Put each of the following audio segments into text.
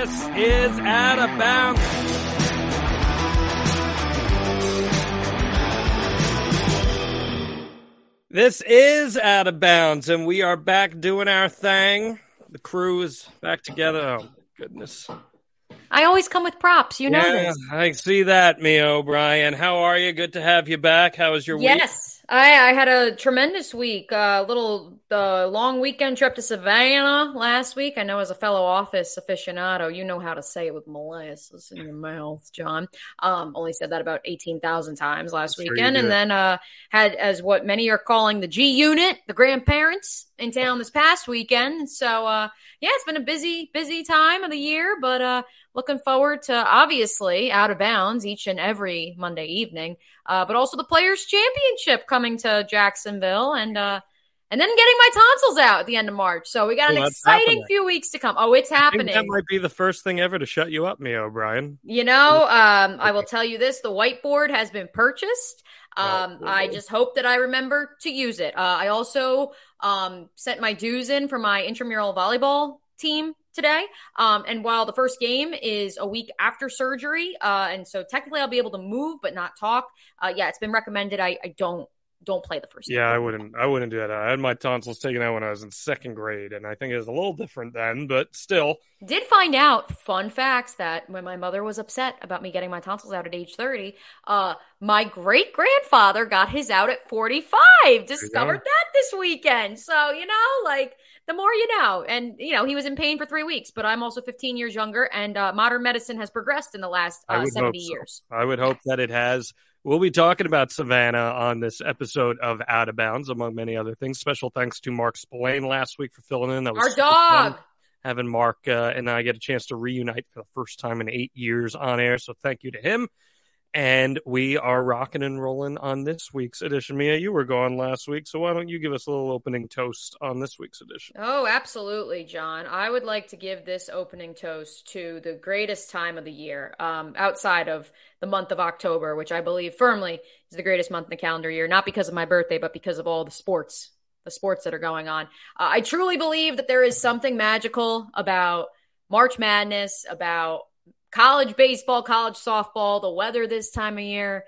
This is Out of Bounds. This is Out of Bounds, and we are back doing our thing. The crew is back together. Oh, goodness. I always come with props. You know yeah, this. I see that, Mia O'Brien. How are you? Good to have you back. How was your week? Yes, I, I had a tremendous week. A uh, little the long weekend trip to Savannah last week. I know as a fellow office aficionado, you know how to say it with molasses in your mouth, Jon. Um, only said that about eighteen thousand times last weekend, and then uh, had as what many are calling the G Unit, the grandparents in town this past weekend. So uh, yeah, it's been a busy, busy time of the year, but uh, looking forward to obviously out of bounds each and every Monday evening, uh, but also the Players Championship coming to Jacksonville and uh, and then getting my tonsils out at the end of March. So we got Oh, an exciting happening. few weeks to come. Oh, it's I think happening. that might be the first thing ever to shut you up, Mia O'Brien. You know, um, I will tell you this: the whiteboard has been purchased. Um, Oh, I just hope that I remember to use it. Uh, I also um, sent my dues in for my intramural volleyball team today. Um, and while the first game is a week after surgery, uh, and so technically I'll be able to move but not talk. Uh, yeah, it's been recommended I, I don't don't play the first. game. Yeah, I wouldn't. I wouldn't do that. I had my tonsils taken out when I was in second grade, and I think it was a little different then, but still. Did find out fun facts that when my mother was upset about me getting my tonsils out at age 30, uh, my great grandfather got his out at 45. Discovered go. that this weekend. So, you know, like the more you know. And, you know, he was in pain for three weeks, but I'm also 15 years younger, and uh, modern medicine has progressed in the last uh, 70 hope so. years. I would hope that it has. We'll be talking about Savannah on this episode of Out of Bounds, among many other things. Special thanks to Mark Spillane last week for filling in. That was Our super fun dog. having Mark uh, and I get a chance to reunite for the first time in eight years on air. So thank you to him. And we are rocking and rolling on this week's edition. Mia, you were gone last week, so why don't you give us a little opening toast on this week's edition? Oh, absolutely, Jon. I would like to give this opening toast to the greatest time of the year, um, outside of the month of October, which I believe firmly is the greatest month in the calendar year, not because of my birthday, but because of all the sports, the sports that are going on. Uh, I truly believe that there is something magical about March Madness, about college baseball, college softball, the weather this time of year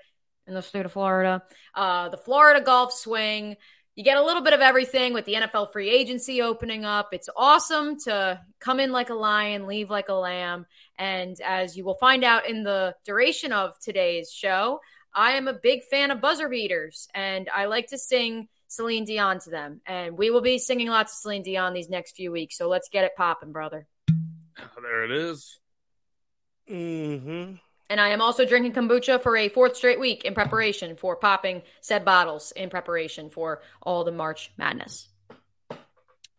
in the state of Florida, uh, the Florida golf swing. You get a little bit of everything with the NFL free agency opening up. It's awesome to come in like a lion, leave like a lamb. And as you will find out in the duration of today's show, I am a big fan of buzzer beaters and I like to sing Celine Dion to them. And we will be singing lots of Celine Dion these next few weeks. So let's get it popping, brother. There it is. Mm-hmm. And I am also drinking kombucha for a fourth straight week in preparation for popping said bottles in preparation for all the March madness.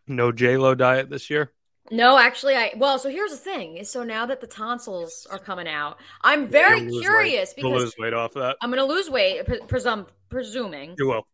No J Lo diet this year. No, actually, I well. So here's the thing: is so now that the tonsils are coming out, I'm very lose curious weight. Because lose weight off of that. I'm going to lose weight, pre- presum- presuming. You will.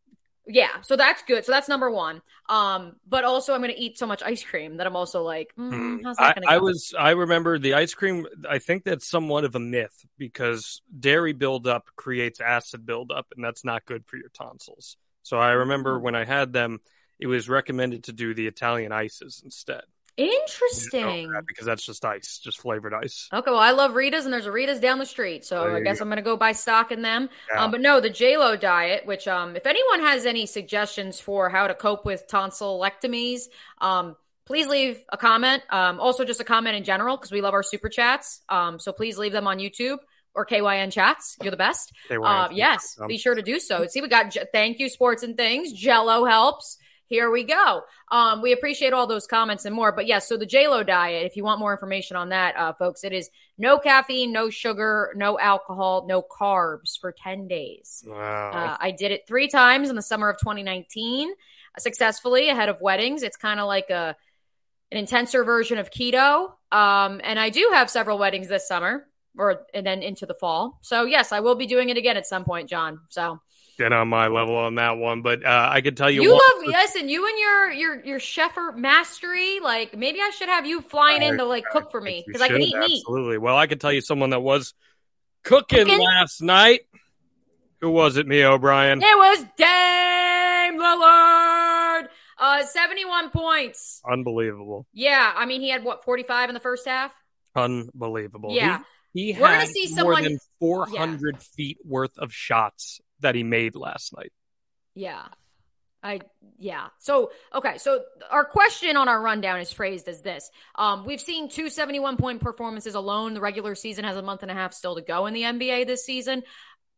Yeah, so that's good. So that's number one. Um, but also I'm going to eat so much ice cream that I'm also like, mm, how's I, that going to I go? was I remember the ice cream. I think that's somewhat of a myth because dairy buildup creates acid buildup, and that's not good for your tonsils. So I remember Mm. when I had them, it was recommended to do the Italian ices instead. Interesting. because that's just ice, just flavored ice. Okay, well, I love Rita's, and there's a Rita's down the street, so There I guess go. I'm gonna go buy stock in them. Yeah. Um, but no, the J Lo diet, which um, if anyone has any suggestions for how to cope with tonsillectomies, um, please leave a comment. Um, also just a comment in general because we love our super chats. Um, so please leave them on YouTube or KYN chats. You're the best. Uh, yes, Um, be sure to do so. See, we got J- thank you sports and things. Jello helps. Here we go. Um, we appreciate all those comments and more. But yes, so the JLo diet, if you want more information on that, uh, folks, it is no caffeine, no sugar, no alcohol, no carbs for 10 days. Wow. Uh, I did it three times in the summer of 2019 uh, successfully ahead of weddings. It's kind of like a an intenser version of keto. Um, and I do have several weddings this summer or and then into the fall. So yes, I will be doing it again at some point, Jon. So Get on my level on that one, but uh, I could tell you, you, one- love listen, you and your your your chefer mastery, like maybe I should have you flying in to like cook for me because I can eat meat. Absolutely. Well, I could tell you someone that was cooking, Cooking? last night. Who was it, Mia O'Brien? It was Dame Lillard. Uh 71 points. Unbelievable. Yeah, I mean he had what 45 in the first half? Unbelievable. Yeah. He, he We're had gonna see more someone- than 400 feet worth of shots that he made last night. Yeah. I yeah. So okay, so our question on our rundown is phrased as this. Um, we've seen two 71 point performances alone. The regular season has a month and a half still to go in the NBA this season.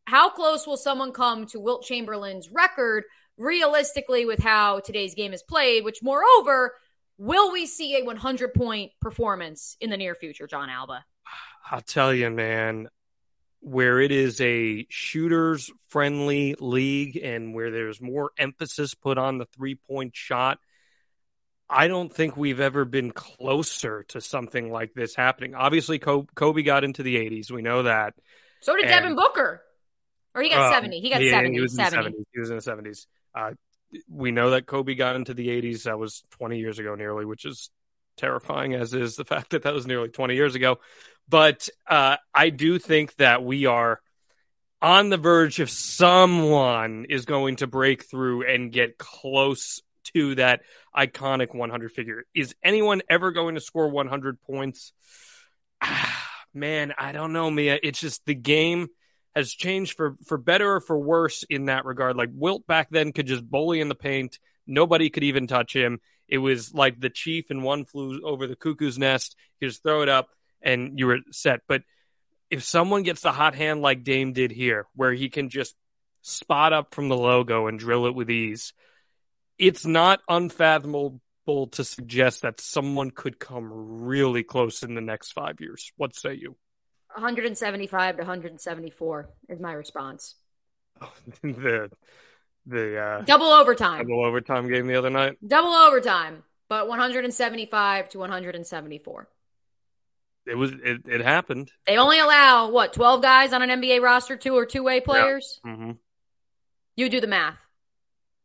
How close will someone come to Wilt Chamberlain's record realistically with how today's game is played, which moreover, will we see a 100 point performance in the near future, Jon Alba? I'll tell you, man, where it is a shooters friendly league and where there's more emphasis put on the three point shot, I don't think we've ever been closer to something like this happening. Obviously, Kobe got into the 80s. We know that. So did And- Devin Booker. Or he got Uh, 70. He got yeah, 70. He was, in the 70s. he was in the 70s. Uh, we know that Kobe got into the 80s. That was 20 years ago, nearly, which is terrifying, as is the fact that that was nearly 20 years ago. But uh, I do think that we are on the verge of someone is going to break through and get close to that iconic 100 figure. Is anyone ever going to score 100 points? Man, I don't know, Mia. It's just the game has changed for for better or for worse in that regard. Like Wilt back then could just bully in the paint. Nobody could even touch him. It was like the chief and one flew over the cuckoo's nest. You just throw it up and you were set. But if someone gets the hot hand like Dame did here, where he can just spot up from the logo and drill it with ease, it's not unfathomable to suggest that someone could come really close in the next five years. What say you? 175 to 174 is my response. the the uh, Double overtime. double overtime game the other night. Double overtime, but 175 to 174. It was it, it happened. They only allow what 12 guys on an NBA roster, two or two way players. hmm You do the math.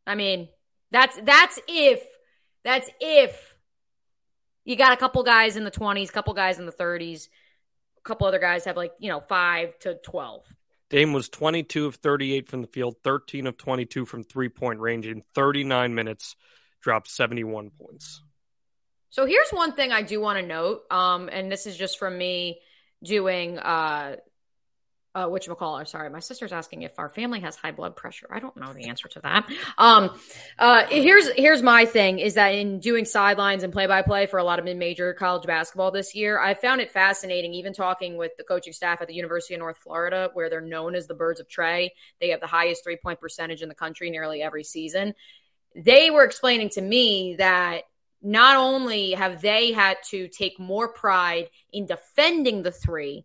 I mean, that's that's if that's if you got a couple guys in the 20s, couple guys in the 30s, a couple other guys have like, you know, 5 to 12. Dame was 22 of 38 from the field, 13 of 22 from three point range in 39 minutes, dropped 71 points. So here's one thing I do want to note, um, and this is just from me doing uh uh whatchamacallit, sorry, my sister's asking if our family has high blood pressure. I don't know the answer to that. Um uh here's here's my thing is that in doing sidelines and play by play for a lot of mid major college basketball this year, I found it fascinating, even talking with the coaching staff at the University of North Florida, where they're known as the Birds of Trey. They have the highest three point percentage in the country nearly every season. They were explaining to me that not only have they had to take more pride in defending the three,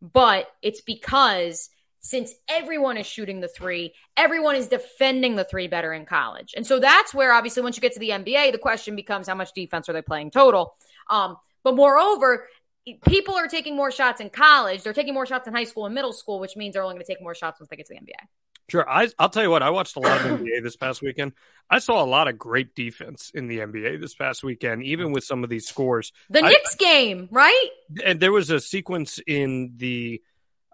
but it's because since everyone is shooting the three, everyone is defending the three better in college. And so that's where obviously once you get to the NBA, the question becomes how much defense are they playing total? Um, but moreover, people are taking more shots in college. They're taking more shots in high school and middle school, which means they're only going to take more shots once they get to the NBA. Sure. I, I'll tell you what, I watched a lot of NBA this past weekend. I saw a lot of great defense in the NBA this past weekend, even with some of these scores. The I- Knicks game, right? And there was a sequence in the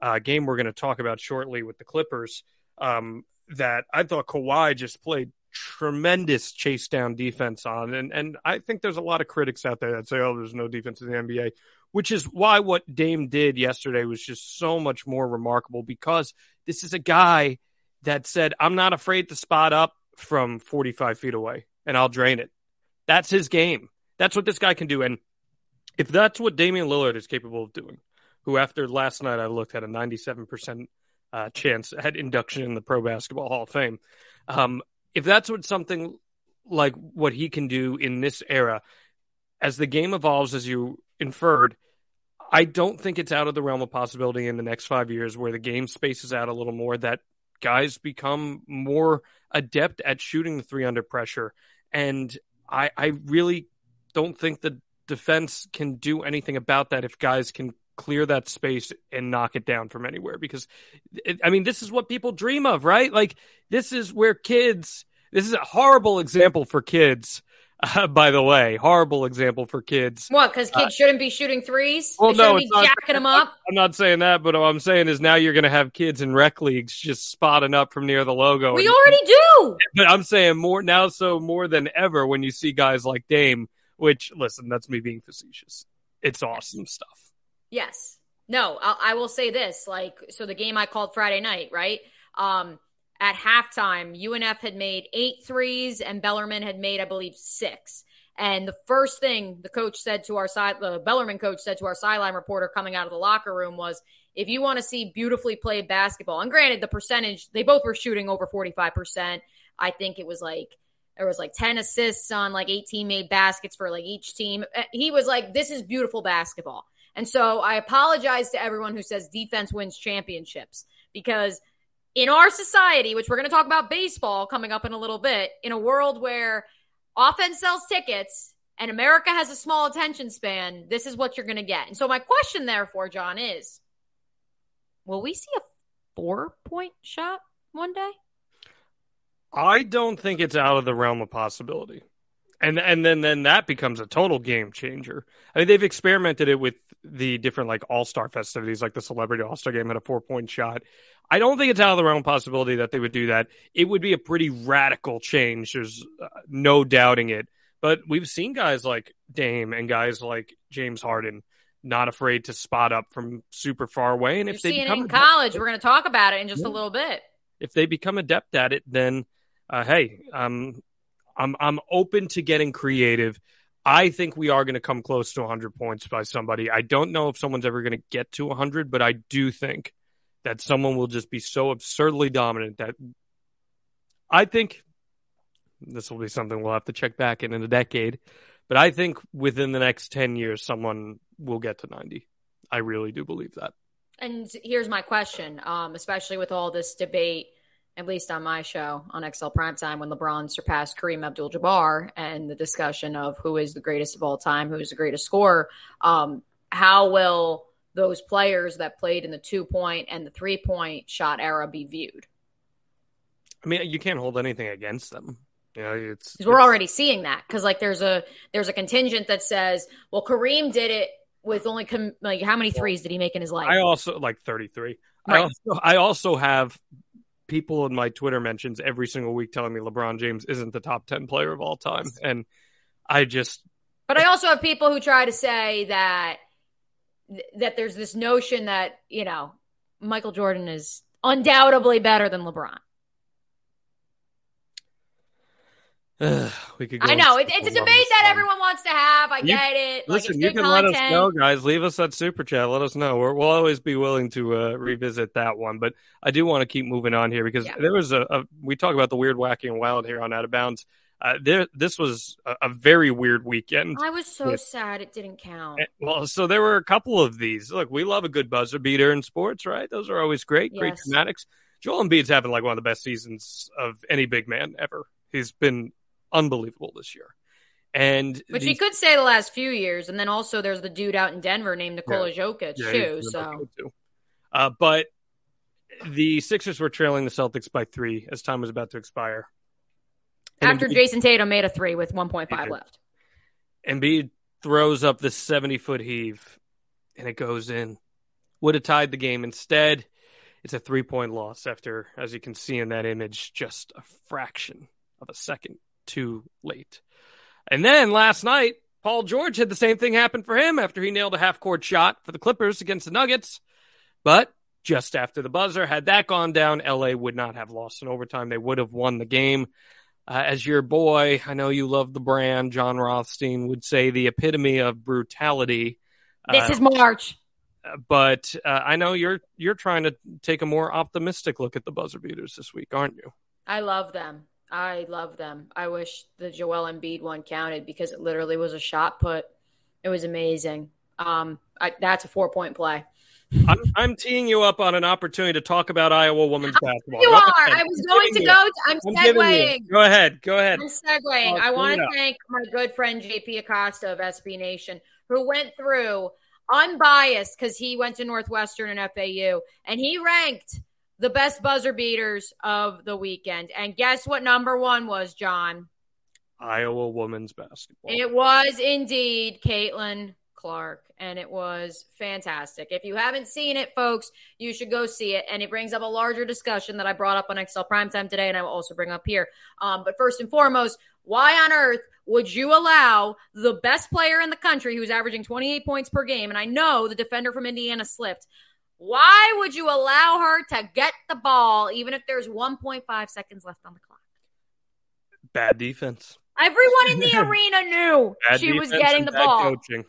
uh, game we're going to talk about shortly with the Clippers um, that I thought Kawhi just played tremendous chase down defense on. And, and I think there's a lot of critics out there that say, oh, there's no defense in the NBA, which is why what Dame did yesterday was just so much more remarkable because this is a guy that said, I'm not afraid to spot up from 45 feet away and I'll drain it. That's his game. That's what this guy can do. And if that's what Damian Lillard is capable of doing, who after last night I looked at a 97% uh, chance at induction in the Pro Basketball Hall of Fame. Um, if that's what something like what he can do in this era, as the game evolves, as you inferred, I don't think it's out of the realm of possibility in the next five years where the game spaces out a little more that guys become more adept at shooting the three under pressure. And I, I really don't think the defense can do anything about that if guys can clear that space and knock it down from anywhere. Because, I mean, this is what people dream of, right? Like, this is where kids, this is a horrible example for kids. Uh, by the way, horrible example for kids. What? Because kids shouldn't be shooting threes. well, no, be it's not- jacking them up. I'm not saying that, but what I'm saying is now you're going to have kids in rec leagues just spotting up from near the logo. We And- already do. but I'm saying more now, so more than ever when you see guys like Dame. Which, listen, that's me being facetious. It's awesome stuff. Yes. No, I, I will say this. Like, so the game I called Friday night, right? Um, at halftime, UNF had made eight threes and Bellarmine had made, I believe, six. And the first thing the coach said to our side, the Bellarmine coach said to our sideline reporter coming out of the locker room was, if you want to see beautifully played basketball, and granted, the percentage, they both were shooting over 45%. I think it was like, there was like 10 assists on like 18 made baskets for like each team. Uh, he was like, this is beautiful basketball. And so I apologize to everyone who says defense wins championships because in our society, which we're going to talk about baseball coming up in a little bit, in a world where offense sells tickets and America has a small attention span, this is what you're going to get. And so my question therefore, Jon, is will we see a four point shot one day? I don't think it's out of the realm of possibility. And and then then that becomes a total game changer. I mean, they've experimented it with the different like all star festivities, like the celebrity all star game had a four point shot. I don't think it's out of the realm possibility that they would do that. It would be a pretty radical change. There's uh, no doubting it. But we've seen guys like Dame and guys like James Harden not afraid to spot up from super far away. And You're if they become in college, we're going to talk about it in just Yeah. a little bit. if they become adept at it, then uh, hey, um, I'm I'm open to getting creative. I think we are going to come close to 100 points by somebody. I don't know if someone's ever going to get to 100, but I do think that someone will just be so absurdly dominant that I think this will be something we'll have to check back in in a decade. But I think within the next 10 years, someone will get to 90. I really do believe that. And here's my question, um, especially with all this debate, at least on my show on XL Primetime, when LeBron surpassed Kareem Abdul Jabbar and the discussion of who is the greatest of all time, who is the greatest scorer. Um, how will those players that played in the two point and the three point shot era be viewed? I mean, you can't hold anything against them. You know, it's Because we're already seeing that. Because like there's a there's a contingent that says, well, Kareem did it with only com- like how many threes did he make in his life? I also like 33. I also I also have people in my Twitter mentions every single week telling me LeBron James isn't the top 10 player of all time and I just But I also have people who try to say that that there's this notion that you know Michael Jordan is undoubtedly better than LeBron. we could go I know it, it's a debate that on- everyone wants to have. I You- get it. Listen, it's you good can let us content. know, guys. Leave us that super chat. Let us know. We're, we'll always be willing to uh, revisit that one. But I do want to keep moving on here because Yeah. there was a, a. We talk about the weird, wacky, and wild here on Out of Bounds. Uh, there, this was a, a very weird weekend. I was so Yeah. sad it didn't count. Eh, Well, so there were a couple of these. Look, we love a good buzzer beater in sports, right? Those are always great, great Yes. dramatics. Joel Embiid's having like one of the best seasons of any big man ever. He's been unbelievable this year. And Which these- we could say the last few years, and then also there's the dude out in Denver named Nikola Jokic Yeah, too. So too. Uh, but the Sixers were trailing the Celtics by three as time was about to expire. And after Embiid- Jayson Tatum made a three with 1.5 He did. left, Embiid throws up the 70 foot heave and it goes in. Would have tied the game. Instead, it's a three point loss after, as you can see in that image, just a fraction of a second too late. And then last night, Paul George had the same thing happen for him after he nailed a half court shot for the Clippers against the Nuggets. But just after the buzzer, had that gone down, LA would not have lost in overtime. They would have won the game. Uh, as your boy, I know you love the brand, Jon Rothstein would say the epitome of brutality. this Uh, is March. but uh, I know you're you're trying to take a more optimistic look at the buzzer beaters this week, aren't you? I love them. I love them. I wish the Joel Embiid one counted because it literally was a shot put. It was amazing. Um, I, that's a four point play. I'm, I'm teeing you up on an opportunity to talk about Iowa women's basketball. You Go are. ahead. I was going to go. you- I'm I'm segueing. Go ahead. Go ahead. I'm segueing. Oh, I want to thank my good friend JP Acosta of SB Nation, who went through unbiased because he went to Northwestern and FAU, and he ranked the best buzzer beaters of the weekend. And guess what number one was, Jon? Iowa women's basketball. It was indeed Caitlin Clark, and it was fantastic. If you haven't seen it, folks, you should go see it. And it brings up a larger discussion that I brought up on XL Primetime today, and I will also bring up here. Um, but first and foremost, why on earth would you allow the best player in the country who's averaging 28 points per game? And I know the defender from Indiana slipped. Why would you allow her to get the ball even if there's 1.5 seconds left on the clock? Bad defense. Everyone in the arena knew Bad she was getting the bad ball. Coaching.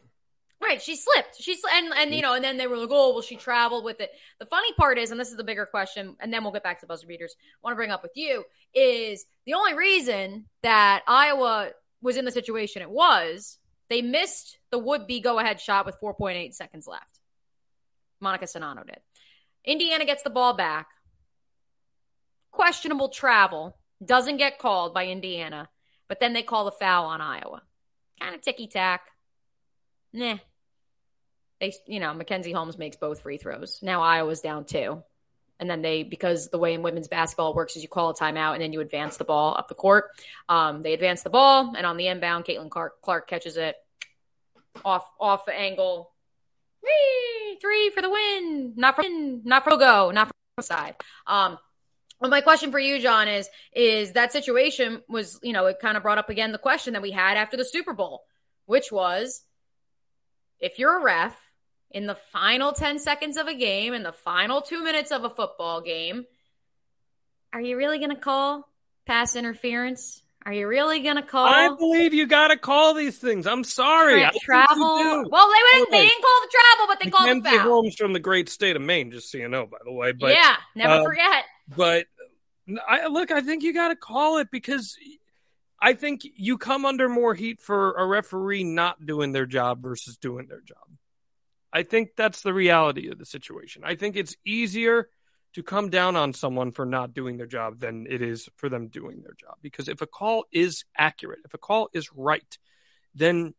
Right, she slipped. She sl- and and you know, and then they were like, "Oh, well, she traveled with it." The funny part is, and this is the bigger question, and then we'll get back to buzzer beaters. I Want to bring up with you is the only reason that Iowa was in the situation it was they missed the would-be go-ahead shot with 4.8 seconds left. Monika Czinano did. Indiana gets the ball back. Questionable travel doesn't get called by Indiana, but then they call the foul on Iowa. Kind of ticky tack. Nah. They, you know, Mackenzie Holmes makes both free throws. Now Iowa's down two. And then they, because the way in women's basketball works is you call a timeout and then you advance the ball up the court. Um, they advance the ball, and on the inbound, Caitlin Clark, Clark catches it off off the angle. Whee! Three for the win. Not for not for go, not for side. Um, well, my question for you, Jon, is is that situation was, you know, it kind of brought up again the question that we had after the Super Bowl, which was if you're a ref in the final 10 seconds of a game, in the final two minutes of a football game, are you really going to call pass interference? Are you really to call? I believe you got to call these things. I'm sorry. I tra- you travel? Well, they, wouldn't, they didn't call the travel, but they called the foul. Holmes from the great state of Maine, just so you know, by the way. But yeah, never uh, forget. but I look, I think you got to call it because I think you come under more heat for a referee not doing their job versus doing their job. I think that's the reality of the situation. I think it's easier to come down on someone for not doing their job than it is for them doing their job. Because if a call is accurate, if a call is right, then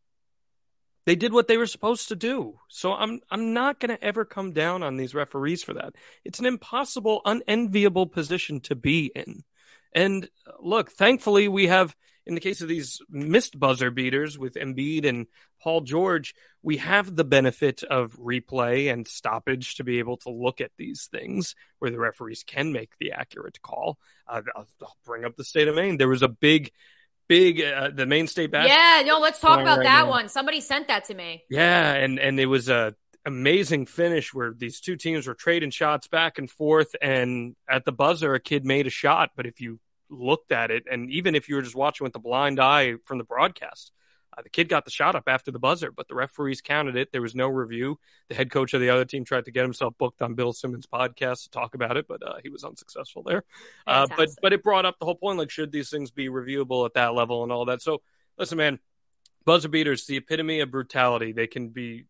they did what they were supposed to do. So I'm I'm not going to ever come down on these referees for that. It's an impossible, unenviable position to be in. And uh, look, thankfully we have in the case of these missed buzzer beaters with Embiid and Paul George, we have the benefit of replay and stoppage to be able to look at these things where the referees can make the accurate call. Uh, I'll, I'll bring up the state of Maine. There was a big, big, uh, the Maine State basketball. Yeah, no, let's talk about right that now. one. Somebody sent that to me. Yeah, and and it was a amazing finish where these two teams were trading shots back and forth, and at the buzzer, a kid made a shot. But if you looked at it, and even if you were just watching with the blind eye from the broadcast, uh, the kid got the shot up after the buzzer, but the referees counted it. There was no review. The head coach of the other team tried to get himself booked on Bill Simmons' podcast to talk about it, but uh, he was unsuccessful there. Uh, but but it brought up the whole point, like should these things be reviewable at that level and all that. So listen, man, buzzer beaters, the epitome of brutality. They can be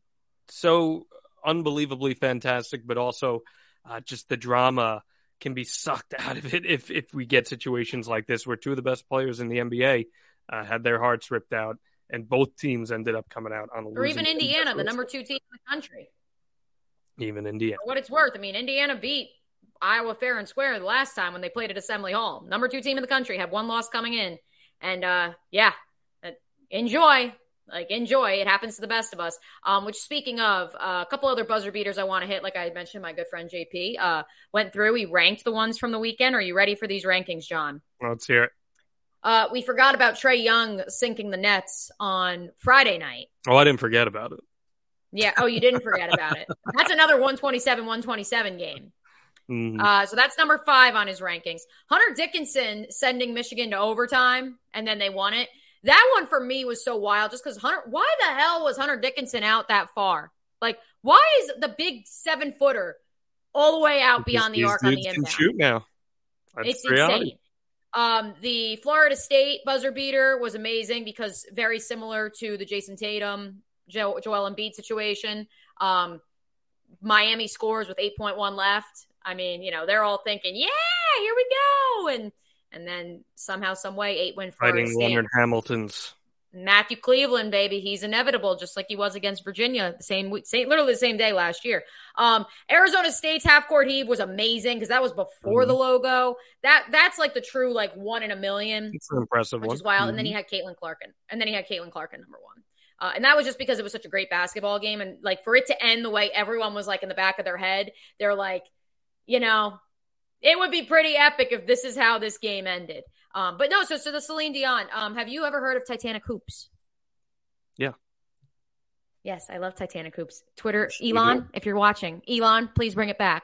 so unbelievably fantastic, but also uh, just the drama can be sucked out of it if if we get situations like this where two of the best players in the NBA uh, had their hearts ripped out, and both teams ended up coming out on a Or even. Indiana, the number two team in the country. even Indiana. For what it's worth, I mean, Indiana beat Iowa fair and square the last time when they played at Assembly Hall. Number two team in the country, have one loss coming in. And uh, yeah, uh, enjoy. Like, enjoy. It happens to the best of us. Um, which, speaking of, uh, a couple other buzzer beaters I want to hit, like I mentioned, my good friend JP uh, went through. He ranked the ones from the weekend. Are you ready for these rankings, Jon? Let's hear it. Uh, we forgot about Trae Young sinking the nets on Friday night. Oh, I didn't forget about it. Yeah. Oh, you didn't forget about it. That's another 127 127 game. Mhm. Uh, so that's number five on his rankings. Hunter Dickinson sending Michigan to overtime and then they won it. That one for me was so wild just because Hunter, why the hell was Hunter Dickinson out that far? Like, why is the big seven footer all the way out beyond the arc on the inbound? shoot now. That's It's reality. insane. Um, the Florida State buzzer beater was amazing because very similar to the Jayson Tatum, jo- Joel Embiid situation. Um, Miami scores with 8.1 left. I mean, you know, they're all thinking, yeah, here we go. And, and then somehow, some way, eight win Florida Fighting Leonard Hamilton's. Matthew Cleveland, baby, he's inevitable, just like he was against Virginia the same week, same, literally the same day last year. Um, Arizona State's half court heave was amazing because that was before Mhm. the logo. That that's like the true like one in a million, It's an impressive which one. is wild. And then he had Caitlin Clarkin, and then he had Caitlin Clarkin number one. Uh, and that was just because it was such a great basketball game. And like for it to end the way everyone was like in the back of their head, they're like, you know, it would be pretty epic if this is how this game ended. Um, but no, so so the Celine Dion. Um, have you ever heard of Titanic Hoops? Yeah. Yes, I love Titanic Hoops. Twitter, Elon, if you're watching, Elon, please bring it back.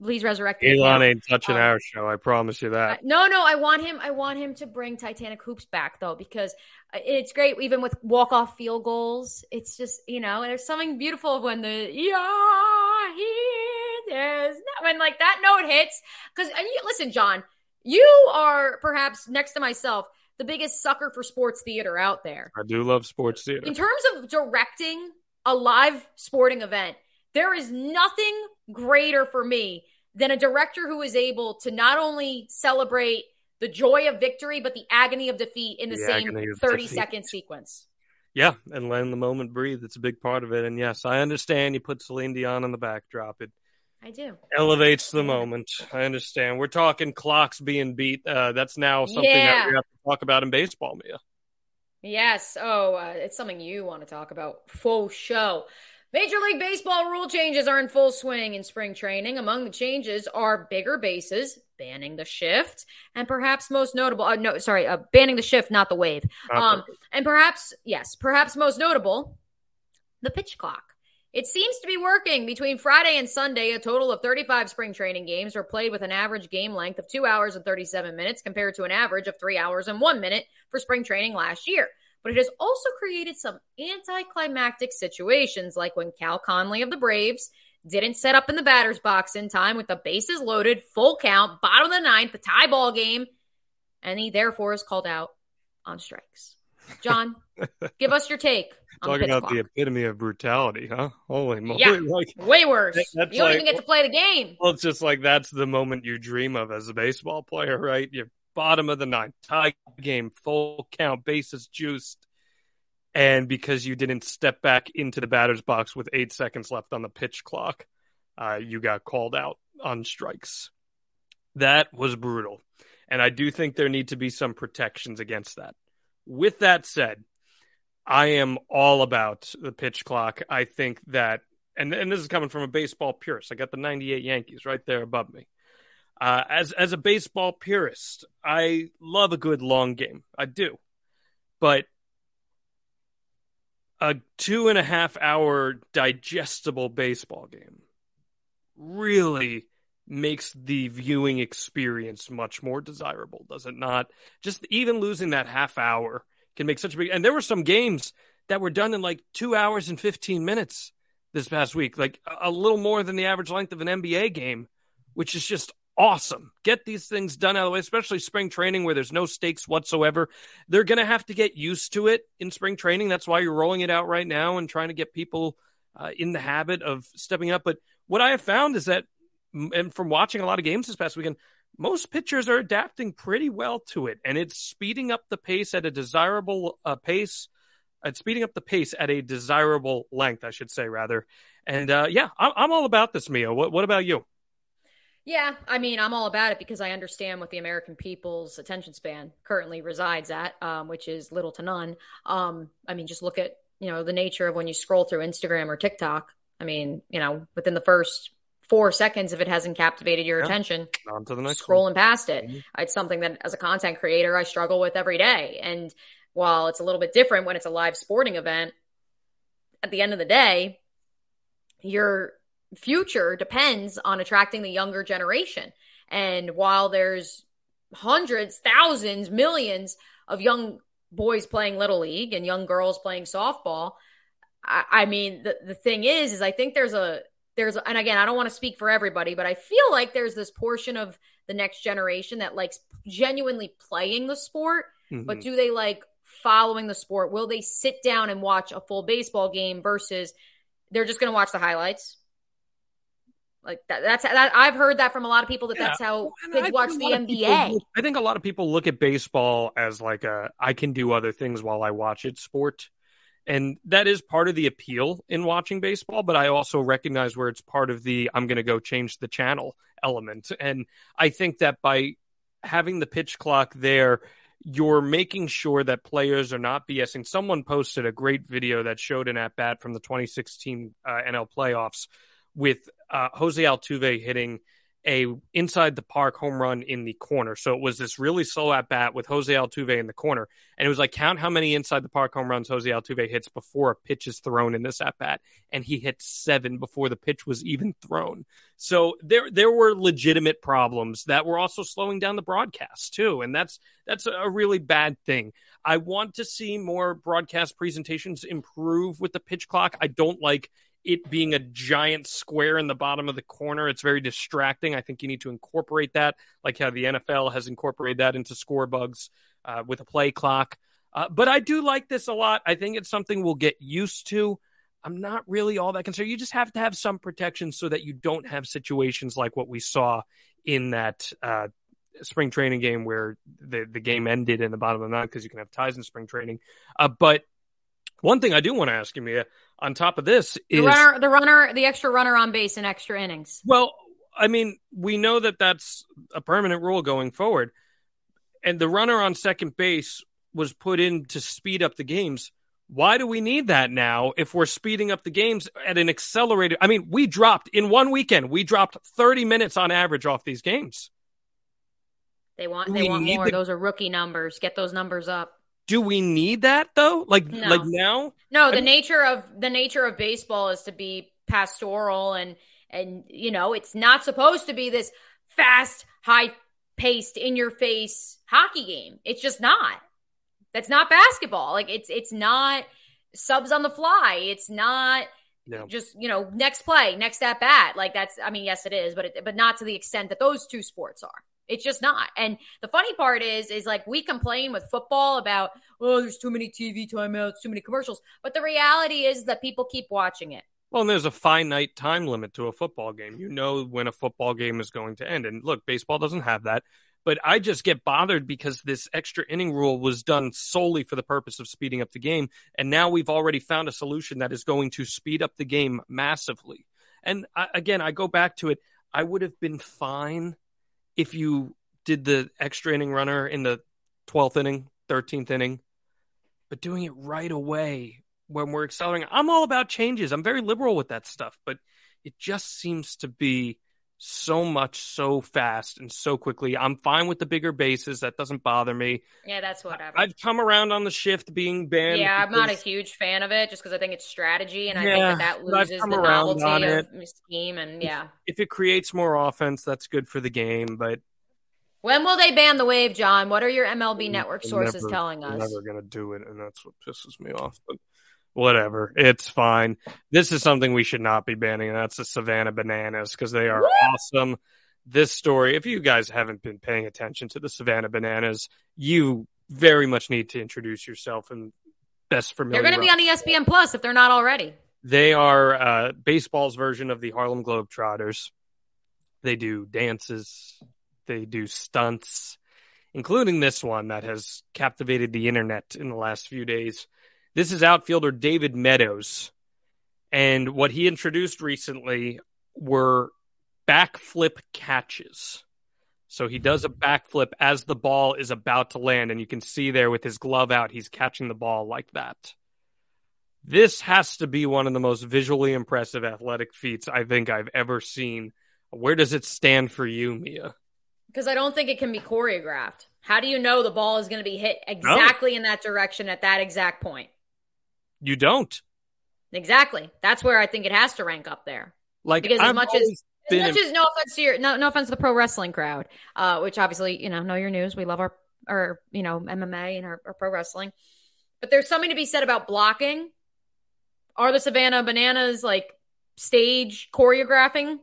Please resurrect it. Elon ain't touching um, our show. I promise you that. No, no, I want him. I want him to bring Titanic Hoops back though, because uh, it's great. Even with walk off field goals, it's just you know, there's something beautiful when the yeah here there's when like that note hits. Because and you listen, Jon, you are perhaps next to myself the biggest sucker for sports theater out there. I do love sports theater. In terms of directing a live sporting event, there is nothing greater for me than a director who is able to not only celebrate the joy of victory, but the agony of defeat in the, the same 30 defeat. second sequence. Yeah, and letting the moment breathe. It's a big part of it. And yes, I understand you put Celine Dion on the backdrop. It I do. Elevates the moment. I understand. We're talking clocks being beat. Uh, that's now something yeah. that we have to talk about in baseball, Mia. Yes. Oh, uh, it's something you want to talk about. Full show. Major League Baseball rule changes are in full swing in spring training. Among the changes are bigger bases, banning the shift, and perhaps most notable, uh, no, sorry, uh, banning the shift, not the wave. Um, and perhaps, yes, perhaps most notable, the pitch clock. It seems to be working. Between Friday and Sunday, a total of 35 spring training games are played with an average game length of 2 hours and 37 minutes compared to an average of 3 hours and 1 minute for spring training last year. But it has also created some anticlimactic situations, like when Cal Conley of the Braves didn't set up in the batter's box in time with the bases loaded, full count, bottom of the ninth, the tie ball game, and he therefore is called out on strikes. Jon, give us your take. Talking about clock. the epitome of brutality, huh? Holy moly! Yeah, like, way worse. you don't like, even get to play the game. Well, it's just like that's the moment you dream of as a baseball player, right? You're bottom of the ninth, tie game, full count, bases juiced, and because you didn't step back into the batter's box with eight seconds left on the pitch clock, uh, you got called out on strikes. That was brutal, and I do think there need to be some protections against that. With that said, I am all about the pitch clock. I think that, and, and this is coming from a baseball purist. I got the 98 Yankees right there above me. Uh, as as a baseball purist, I love a good long game. I do, but a two and a half hour digestible baseball game really makes the viewing experience much more desirable, does it not? Just even losing that half hour can make such a big. And there were some games that were done in like two hours and fifteen minutes this past week, like a little more than the average length of an NBA game, which is just awesome. Get these things done out of the way, especially spring training where there's no stakes whatsoever. They're going to have to get used to it in spring training. That's why you're rolling it out right now and trying to get people uh, in the habit of stepping up. But what I have found is that, and from watching a lot of games this past weekend, most pitchers are adapting pretty well to it, and it's speeding up the pace at a desirable uh, pace. It's speeding up the pace at a desirable length, I should say, rather. And uh, yeah, I'm, I'm all about this, Mia. What, what about you? Yeah, I mean, I'm all about it because I understand what the American people's attention span currently resides at, um, which is little to none. Um, I mean, just look at you know the nature of when you scroll through Instagram or TikTok. I mean, you know, within the first four seconds, if it hasn't captivated your yeah. attention, on to the next scrolling one. past it. Mm-hmm. It's something that, as a content creator, I struggle with every day. And while it's a little bit different when it's a live sporting event, at the end of the day, you're future depends on attracting the younger generation. And while there's hundreds, thousands, millions of young boys playing little league and young girls playing softball, I, I mean, the, the thing is, is I think there's a, there's, and again, I don't want to speak for everybody, but I feel like there's this portion of the next generation that likes genuinely playing the sport, mm-hmm. but do they like following the sport? Will they sit down and watch a full baseball game versus they're just going to watch the highlights? Like that, that's that. I've heard that from a lot of people that yeah. that's how kids watch the NBA. People, I think a lot of people look at baseball as like a I can do other things while I watch it sport, and that is part of the appeal in watching baseball. But I also recognize where it's part of the I'm going to go change the channel element, and I think that by having the pitch clock there, you're making sure that players are not BSing. Someone posted a great video that showed an at bat from the 2016 uh, NL playoffs with uh, Jose Altuve hitting a inside the park home run in the corner. So it was this really slow at bat with Jose Altuve in the corner. And it was like, count how many inside the park home runs Jose Altuve hits before a pitch is thrown in this at bat. And he hit seven before the pitch was even thrown. So there, there were legitimate problems that were also slowing down the broadcast too. And that's, that's a really bad thing. I want to see more broadcast presentations improve with the pitch clock. I don't like it being a giant square in the bottom of the corner. It's very distracting. I think you need to incorporate that, like how the NFL has incorporated that into score bugs uh, with a play clock. Uh, but I do like this a lot. I think it's something we'll get used to. I'm not really all that concerned. You just have to have some protection so that you don't have situations like what we saw in that uh, spring training game where the, the game ended in the bottom of the ninth because you can have ties in spring training. Uh, but one thing I do want to ask you, Mia, on top of this is the runner, the runner, the extra runner on base in extra innings. Well, I mean, we know that that's a permanent rule going forward, and the runner on second base was put in to speed up the games. Why do we need that now if we're speeding up the games at an accelerated? I mean, we dropped in one weekend, we dropped 30 minutes on average off these games. They want they want more. The... Those are rookie numbers. Get those numbers up do we need that though? Like no. like now? No, the I nature of the nature of baseball is to be pastoral and and you know, it's not supposed to be this fast, high paced in your face hockey game. It's just not. That's not basketball. Like it's it's not subs on the fly. It's not no. just, you know, next play, next at bat. Like that's I mean, yes it is, but it, but not to the extent that those two sports are. It's just not. And the funny part is, is like we complain with football about, oh, there's too many TV timeouts, too many commercials. But the reality is that people keep watching it. Well, and there's a finite time limit to a football game. You know when a football game is going to end. And look, baseball doesn't have that. But I just get bothered because this extra inning rule was done solely for the purpose of speeding up the game. And now we've already found a solution that is going to speed up the game massively. And I, again, I go back to it. I would have been fine if you did the extra inning runner in the 12th inning, 13th inning, but doing it right away when we're accelerating. I'm all about changes. I'm very liberal with that stuff, but it just seems to be so much so fast and so quickly. I'm fine with the bigger bases. That doesn't bother me. Yeah, that's whatever. I've come around on the shift being banned. Yeah, I'm not a huge fan of it just because I think it's strategy and I think that that loses the novelty of the scheme. And yeah, if, if it creates more offense, that's good for the game. But when will they ban the wave, Jon? What are your MLB network sources never, telling us? Never going to do it, and that's what pisses me off. But whatever. It's fine. This is something we should not be banning, and that's the Savannah Bananas because they are awesome. This story, if you guys haven't been paying attention to the Savannah Bananas, you very much need to introduce yourself and best familiar. They're going to be on ESPN Plus if they're not already. They are uh, baseball's version of the Harlem Globetrotters. They do dances, they do stunts, including this one that has captivated the internet in the last few days. This is outfielder David Meadows. And what he introduced recently were backflip catches. So he does a backflip as the ball is about to land. And you can see there with his glove out, he's catching the ball like that. This has to be one of the most visually impressive athletic feats I think I've ever seen. Where does it stand for you, Mia? Because I don't think it can be choreographed. How do you know the ball is going to be hit exactly no. in that direction at that exact point? You don't. Exactly. That's where I think it has to rank up there. Like because as much as as much as no offense to your no no offense to the pro wrestling crowd, uh, which obviously you know know your news. We love our our you know MMA and our, our pro wrestling, but there's something to be said about blocking. Are the Savannah Bananas like stage choreographing?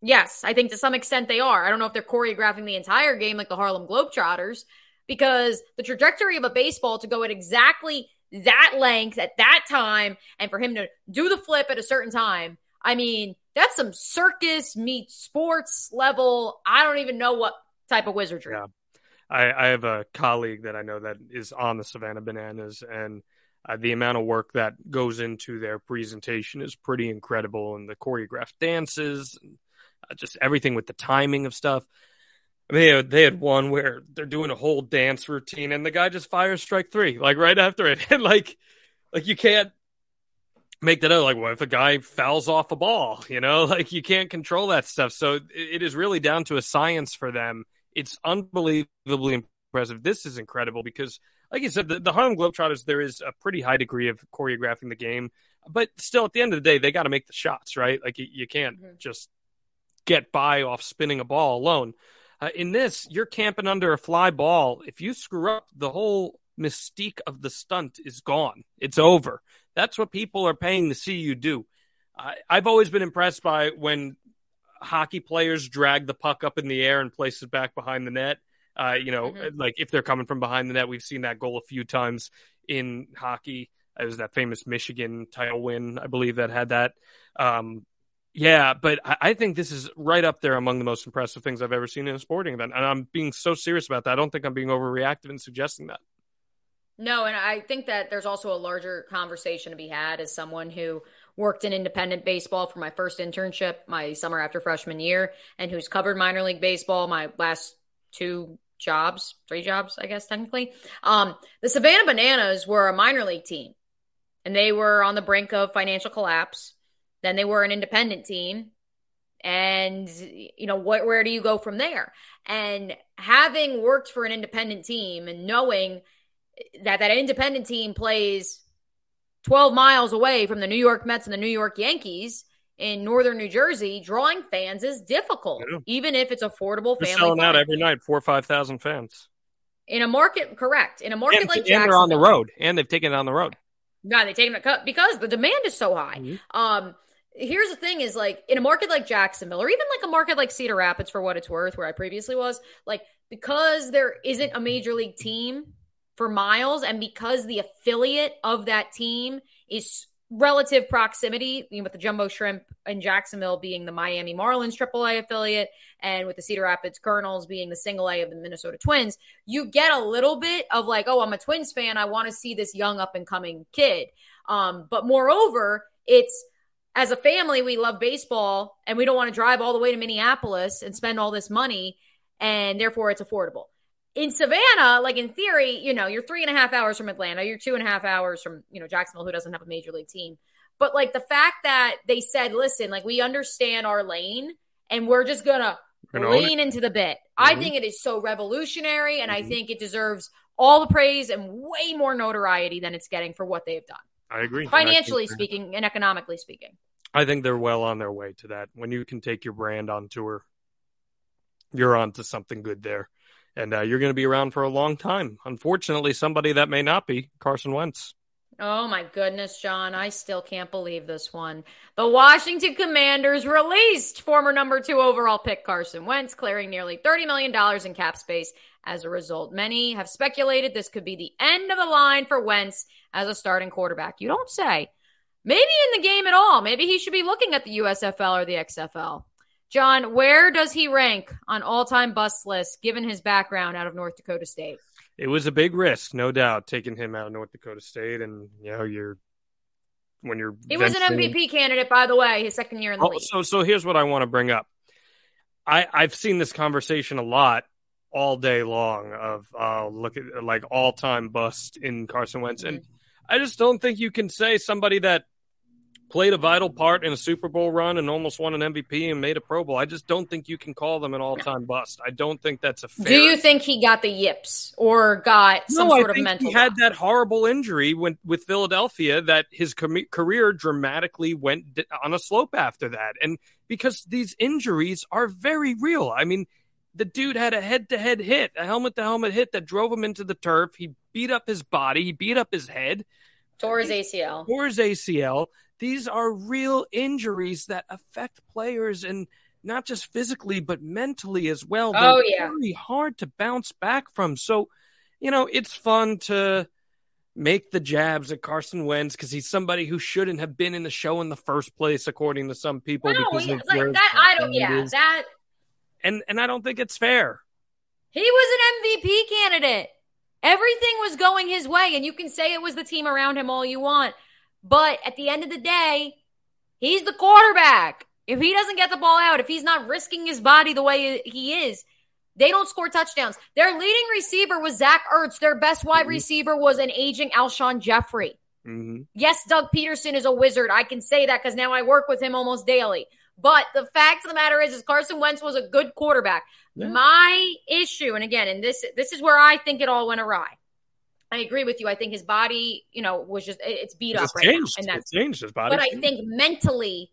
Yes, I think to some extent they are. I don't know if they're choreographing the entire game like the Harlem Globetrotters, because the trajectory of a baseball to go at exactly that length at that time and for him to do the flip at a certain time. I mean, that's some circus meets sports level. I don't even know what type of wizardry. Yeah. I, I have a colleague that I know that is on the Savannah Bananas, and uh, the amount of work that goes into their presentation is pretty incredible. And the choreographed dances, and uh, just everything with the timing of stuff. They had, they had one where they're doing a whole dance routine, and the guy just fires strike three, like right after it, and like, like you can't make that up. Like, what if a guy fouls off a ball? You know, like you can't control that stuff. So it, it is really down to a science for them. It's unbelievably impressive. This is incredible because, like you said, the, the Harlem Globetrotters, there is a pretty high degree of choreographing the game, but still, at the end of the day, they got to make the shots, right? Like you, you can't mm-hmm. just get by off spinning a ball alone. Uh, in this, you're camping under a fly ball. If you screw up, the whole mystique of the stunt is gone. It's over. That's what people are paying to see you do. I, I've always been impressed by when hockey players drag the puck up in the air and place it back behind the net. Uh, you know, mm-hmm. like if they're coming from behind the net, we've seen that goal a few times in hockey. It was that famous Michigan title win, I believe, that had that. Um, yeah, but I think this is right up there among the most impressive things I've ever seen in a sporting event. And I'm being so serious about that. I don't think I'm being overreactive in suggesting that. No, and I think that there's also a larger conversation to be had as someone who worked in independent baseball for my first internship, my summer after freshman year, and who's covered minor league baseball my last two jobs, three jobs, I guess, technically. Um, the Savannah Bananas were a minor league team, and they were on the brink of financial collapse then they were an independent team. And, you know, what, where do you go from there? And having worked for an independent team and knowing that that independent team plays 12 miles away from the New York Mets and the New York Yankees in northern New Jersey, drawing fans is difficult, yeah. even if it's affordable. They're family selling out every night, four or five thousand fans in a market. Correct in a market and, like and they're on the road, and they've taken it on the road. No, they take it because the demand is so high. Mm-hmm. Um, here's the thing is like in a market like Jacksonville or even like a market like Cedar Rapids for what it's worth where I previously was like because there isn't a major league team for miles and because the affiliate of that team is relative proximity you know, with the jumbo shrimp in Jacksonville being the Miami Marlins AAA affiliate and with the Cedar Rapids Kernels being the single A of the Minnesota Twins you get a little bit of like oh I'm a Twins fan I want to see this young up and coming kid. Um but moreover it's as a family, we love baseball and we don't want to drive all the way to Minneapolis and spend all this money, and therefore it's affordable. In Savannah, like in theory, you know, you're three and a half hours from Atlanta, you're two and a half hours from, you know, Jacksonville, who doesn't have a major league team. But like the fact that they said, listen, like we understand our lane and we're just gonna lean into the bit. Mm-hmm. I think it is so revolutionary and mm-hmm. I think it deserves all the praise and way more notoriety than it's getting for what they've done. I agree. Financially I speaking and economically speaking. I think they're well on their way to that. When you can take your brand on tour, you're on to something good there. And uh, you're going to be around for a long time. Unfortunately, somebody that may not be Carson Wentz. Oh my goodness, Jon. I still can't believe this one. The Washington Commanders released former number two overall pick Carson Wentz, clearing nearly $30 million in cap space as a result. Many have speculated this could be the end of the line for Wentz as a starting quarterback. You don't say. Maybe in the game at all. Maybe he should be looking at the USFL or the XFL. Jon, where does he rank on all time bust lists given his background out of North Dakota State? It was a big risk, no doubt, taking him out of North Dakota State. And, you know, you're when you're. He was an MVP candidate, by the way, his second year in the oh, league. So, so here's what I want to bring up. I, I've seen this conversation a lot all day long of uh, look at like all time bust in Carson Wentz, and I just don't think you can say somebody that played a vital part in a Super Bowl run and almost won an MVP and made a Pro Bowl. I just don't think you can call them an all time bust. I don't think that's a fair. Do you think he got the yips or got some no, sort of mental? He had that horrible injury when, with Philadelphia that his com- career dramatically went on a slope after that. And because these injuries are very real. I mean, the dude had a head to head hit, a helmet to helmet hit that drove him into the turf. He beat up his body, he beat up his head. Tore his ACL. Tore his ACL. These are real injuries that affect players and not just physically, but mentally as well. Oh, They're oh, yeah. Very hard to bounce back from. So, you know, it's fun to make the jabs at Carson Wentz because he's somebody who shouldn't have been in the show in the first place, according to some people. No, because yeah, like that, I don't. Yeah, that and and I don't think it's fair. He was an MVP candidate. Everything was going his way, and you can say it was the team around him all you want, but at the end of the day, he's the quarterback. If he doesn't get the ball out, if he's not risking his body the way he is, They don't score touchdowns. Their leading receiver was Zach Ertz. Their best wide mm-hmm. receiver was an aging Alshon Jeffery. Mm-hmm. Yes, Doug Pederson is a wizard. I can say that because now I work with him almost daily. But the fact of the matter is, is Carson Wentz was a good quarterback. Yeah. My issue, and again, and this this is where I think it all went awry. I agree with you. I think his body, you know, was just it's beat it's up right changed. now, and that's changed his body. But I think mentally,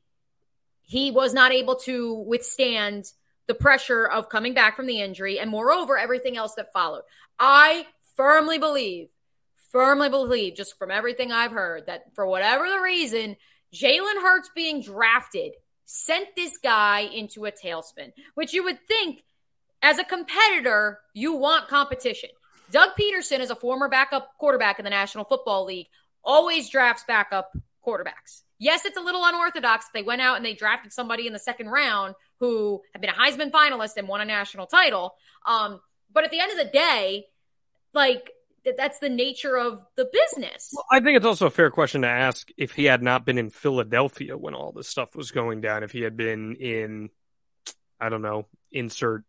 he was not able to withstand the pressure of coming back from the injury, and moreover, everything else that followed. I firmly believe, firmly believe, just from everything I've heard, that for whatever the reason, Jalen Hurts being drafted sent this guy into a tailspin, which you would think as a competitor, you want competition. Doug Pederson is a former backup quarterback in the National Football League, always drafts backup quarterbacks. Yes, it's a little unorthodox. They went out and they drafted somebody in the second round who had been a Heisman finalist and won a national title. Um, but at the end of the day, like that's the nature of the business. Well, I think it's also a fair question to ask if he had not been in Philadelphia when all this stuff was going down, if he had been in, I don't know, insert.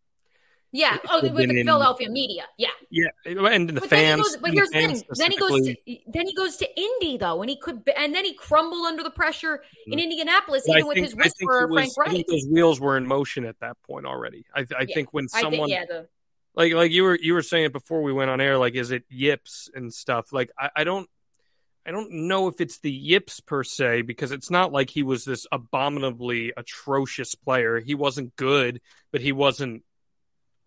Yeah, oh, with the in, Philadelphia media. Yeah, yeah, and the but fans. Goes, but here's the thing: then he goes to then he goes to Indy though, and he could, and then he crumbled under the pressure mm-hmm. in Indianapolis, even with his whisperer was, Frank Reich. I think those wheels were in motion at that point already. I, I yeah. think when someone, think, yeah, the, like like you were you were saying it before we went on air like is it yips and stuff like I, I don't I don't know if it's the yips per se because it's not like he was this abominably atrocious player. He wasn't good, but he wasn't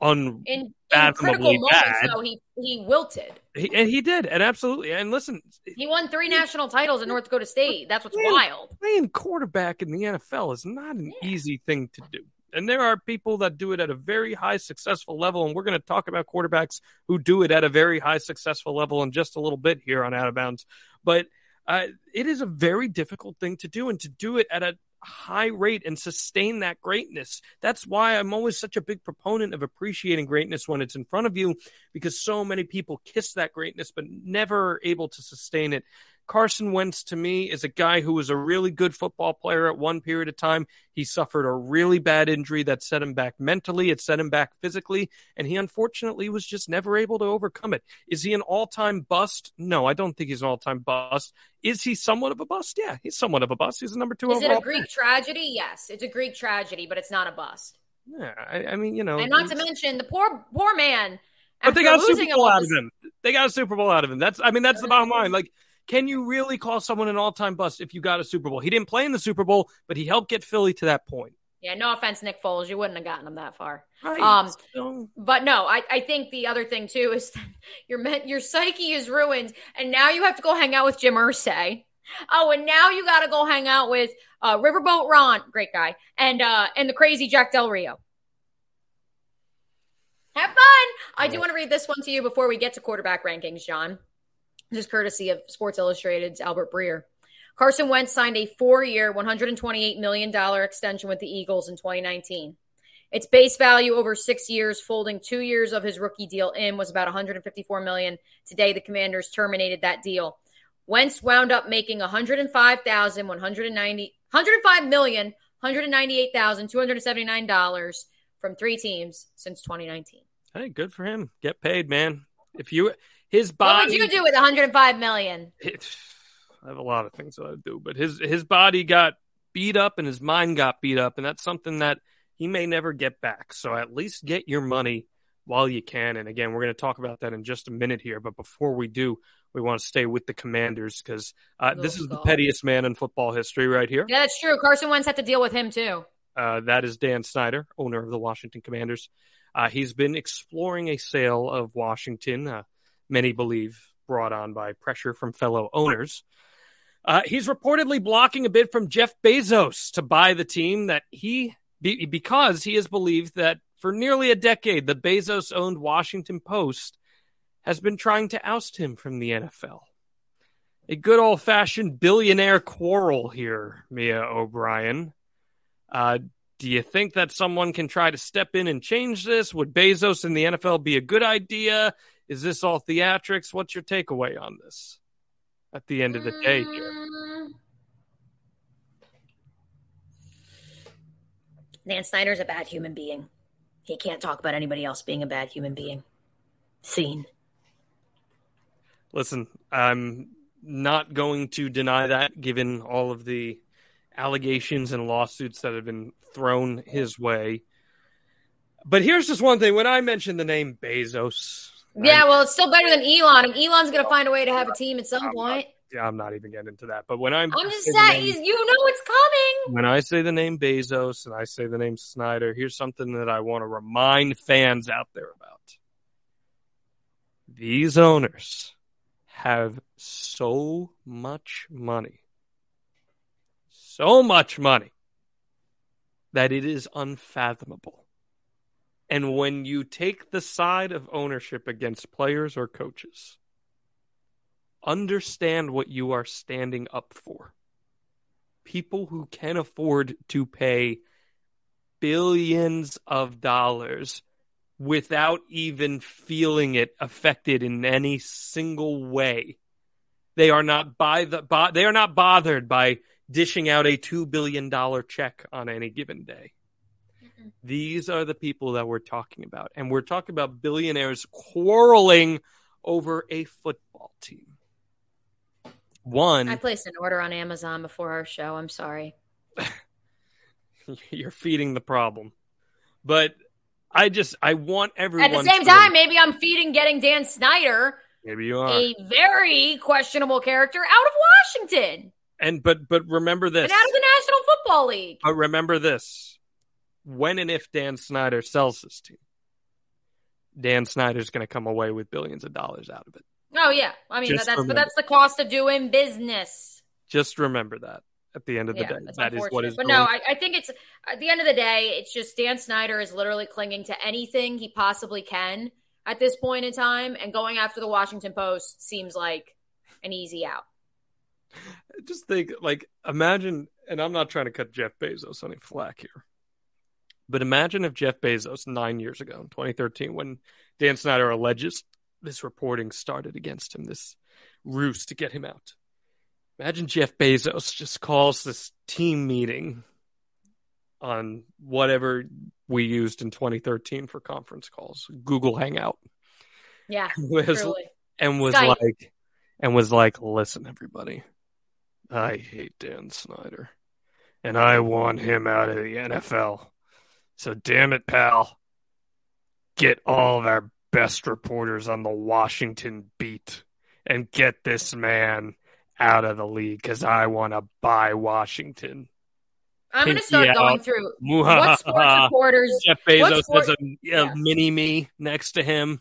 un in, in critical moments bad. though he he wilted. He, and he did, and absolutely. And listen, he won three national titles in North Dakota State. That's what's wild. Playing quarterback in the NFL is not an yeah. easy thing to do. And there are people that do it at a very high successful level. And we're going to talk about quarterbacks who do it at a very high successful level in just a little bit here on Out of Bounds. But uh, it is a very difficult thing to do and to do it at a high rate and sustain that greatness. That's why I'm always such a big proponent of appreciating greatness when it's in front of you because so many people kiss that greatness but never able to sustain it. Carson Wentz to me is a guy who was a really good football player at one period of time. He suffered a really bad injury that set him back mentally, it set him back physically, and he unfortunately was just never able to overcome it. Is he an all time bust? No, I don't think he's an all time bust. Is he somewhat of a bust? Yeah, he's somewhat of a bust. He's a number two is overall. it a Greek player. tragedy? Yes, it's a Greek tragedy, but it's not a bust. Yeah, I, I mean, you know, and not to mention the poor, poor man. But they got a Super Bowl out of him. They got a Super Bowl out of him. That's, I mean, that's the bottom line. Like, can you really call someone an all time bust if you got a Super Bowl? He didn't play in the Super Bowl, but he helped get Philly to that point. Yeah, no offense, Nick Foles, you wouldn't have gotten him that far. Right. Um, so... but no, I, I think the other thing too is your your psyche is ruined, and now you have to go hang out with Jim Irsay. Oh, and now you got to go hang out with uh, Riverboat Ron, great guy, and uh, and the crazy Jack Del Rio. Have fun. I do want to read this one to you before we get to quarterback rankings, Jon. Is courtesy of Sports Illustrated's Albert Breer. Carson Wentz signed a four year, $128 million extension with the Eagles in 2019. Its base value over six years, folding two years of his rookie deal in, was about 154 million. Today, the Commanders terminated that deal. Wentz wound up making 105,000, 190, 105 million, 198,279 dollars from three teams since 2019. Hey, good for him. Get paid, man. If you his body. What would you do with 105 million? It, I have a lot of things that I do, but his his body got beat up and his mind got beat up, and that's something that he may never get back. So at least get your money while you can. And again, we're going to talk about that in just a minute here. But before we do, we want to stay with the Commanders because uh, this is the pettiest man in football history right here. Yeah, that's true. Carson Wentz had to deal with him too. Uh, that is Dan Snyder, owner of the Washington Commanders. Uh, he's been exploring a sale of Washington. Many believe brought on by pressure from fellow owners. Uh, he's reportedly blocking a bid from Jeff Bezos to buy the team that he, because he has believed that for nearly a decade, the Bezos owned Washington Post has been trying to oust him from the NFL. A good old fashioned billionaire quarrel here, Mia O'Brien. Uh, do you think that someone can try to step in and change this? Would Bezos in the NFL be a good idea? Is this all theatrics? What's your takeaway on this at the end of the day here? Mm. Dan Snyder's a bad human being. he can't talk about anybody else being a bad human being. Scene. Listen, I'm not going to deny that given all of the allegations and lawsuits that have been thrown his way. But here's just one thing when I mentioned the name Bezos. Yeah, well, it's still better than Elon. And Elon's going to find a way to have a team at some I'm point. Not, yeah, I'm not even getting into that. But when I'm, I'm just saying, name, you know it's coming. When I say the name Bezos and I say the name Snyder, here's something that I want to remind fans out there about. These owners have so much money, so much money, that it is unfathomable. And when you take the side of ownership against players or coaches, understand what you are standing up for. People who can afford to pay billions of dollars without even feeling it affected in any single way. They are not by the bo- they are not bothered by dishing out a 2 billion dollar check on any given day. Mm-hmm. These are the people that we're talking about and we're talking about billionaires quarreling over a football team. One I placed an order on Amazon before our show. I'm sorry. You're feeding the problem. But I just I want everyone. At the same time, maybe I'm feeding getting Dan Snyder. Maybe you are a very questionable character out of Washington. And but but remember this. And out of the National Football League. But remember this: when and if Dan Snyder sells this team, Dan Snyder's going to come away with billions of dollars out of it. Oh yeah, I mean that's but that's the cost of doing business. Just remember that at the end of the yeah, day. That is what is. But no, I, I, think it's at the end of the day, it's just Dan Snyder is literally clinging to anything he possibly can at this point in time, and going after the Washington Post seems like an easy out. Just think, like, imagine, and I'm not trying to cut Jeff Bezos any flack here, but imagine if Jeff Bezos nine years ago, in 2013, when Dan Snyder alleges this reporting started against him, this ruse to get him out Imagine Jeff Bezos just calls this team meeting on whatever we used in 2013 for conference calls, Google Hangout. Yeah, was, truly. and was Skype. like, and was like, listen, everybody, I hate Dan Snyder, and I want him out of the NFL. So damn it, pal, get all of our best reporters on the Washington beat and get this man out of the league because I want to buy Washington. I'm going to start going through what sports reporters. Jeff Bezos sport, has a, a yeah. mini me next to him.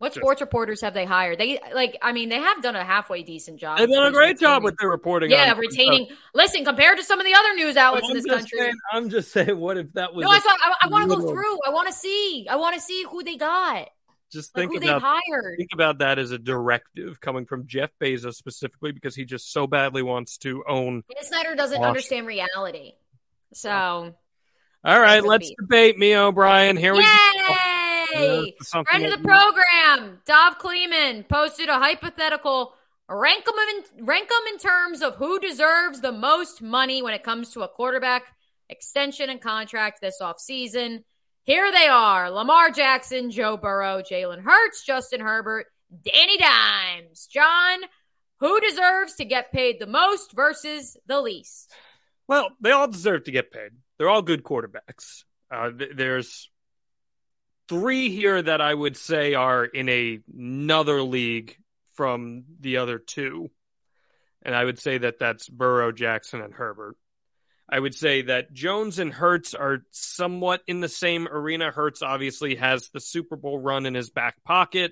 What sports reporters have they hired? They like, I mean, they have done a halfway decent job. They've done a great job with their reporting. Yeah, retaining. Stuff. Listen, compared to some of the other news outlets in this country, saying, I'm just saying, what if that was? No, I, I, I want to go through. I want to see. I want to see who they got. Just think like about think about that as a directive coming from Jeff Bezos specifically because he just so badly wants to own. Snyder doesn't Washington. understand reality, so. All right, let's debate Mia O'Brien. Here Yay! we go. Friend of the program, Dov Kleiman posted a hypothetical. Rank them in rank them in terms of who deserves the most money when it comes to a quarterback extension and contract this offseason. Here they are Lamar Jackson, Joe Burrow, Jalen Hurts, Justin Herbert, Danny Dimes. Jon, who deserves to get paid the most versus the least? Well, they all deserve to get paid. They're all good quarterbacks. Uh, th- there's three here that I would say are in a, another league from the other two. And I would say that that's Burrow, Jackson, and Herbert. I would say that Jones and Hurts are somewhat in the same arena. Hurts obviously has the Super Bowl run in his back pocket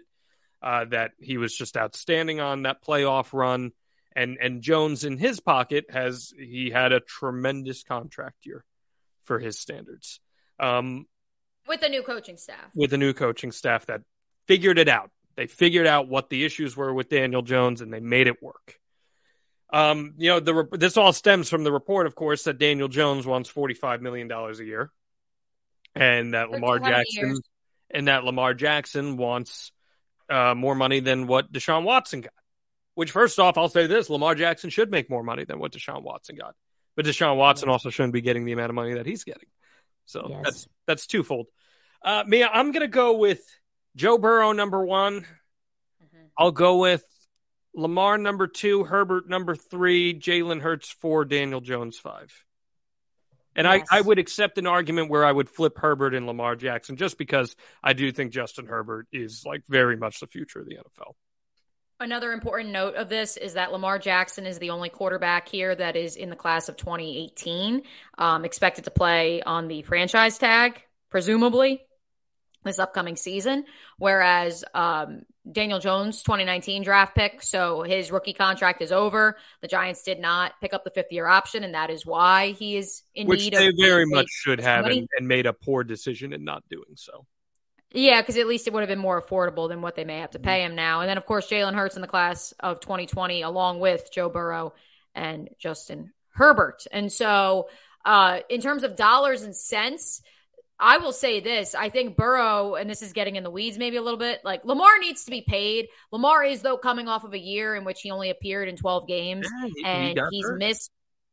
uh, that he was just outstanding on that playoff run, and and Jones in his pocket has he had a tremendous contract year for his standards. Um, with the new coaching staff. With the new coaching staff that figured it out. They figured out what the issues were with Daniel Jones and they made it work. Um, you know, the this all stems from the report, of course, that Daniel Jones wants forty five million dollars a year, and that Lamar Jackson years. and that Lamar Jackson wants uh, more money than what Deshaun Watson got. Which, first off, I'll say this: Lamar Jackson should make more money than what Deshaun Watson got, but Deshaun Watson also shouldn't be getting the amount of money that he's getting. So Yes. that's that's twofold. Uh, Mia, I'm gonna go with Joe Burrow number one. Mhm. I'll go with Lamar number two, Herbert number three, Jalen Hurts four, Daniel Jones five. And Yes. I, I would accept an argument where I would flip Herbert and Lamar Jackson just because I do think Justin Herbert is like very much the future of the NFL. Another important note of this is that Lamar Jackson is the only quarterback here that is in the class of 2018, um, expected to play on the franchise tag, presumably this upcoming season. Whereas um, Daniel Jones, 2019 draft pick, so his rookie contract is over. The Giants did not pick up the fifth year option, and that is why he is in Which need they of very much should have and, and made a poor decision in not doing so. Yeah, because at least it would have been more affordable than what they may have to pay him now. And then, of course, Jalen Hurts in the class of 2020, along with Joe Burrow and Justin Herbert. And so, uh, in terms of dollars and cents, I will say this. I think Burrow, and this is getting in the weeds maybe a little bit, like Lamar needs to be paid. Lamar is, though, coming off of a year in which he only appeared in 12 games Yeah, he- he and got he's hurt. missed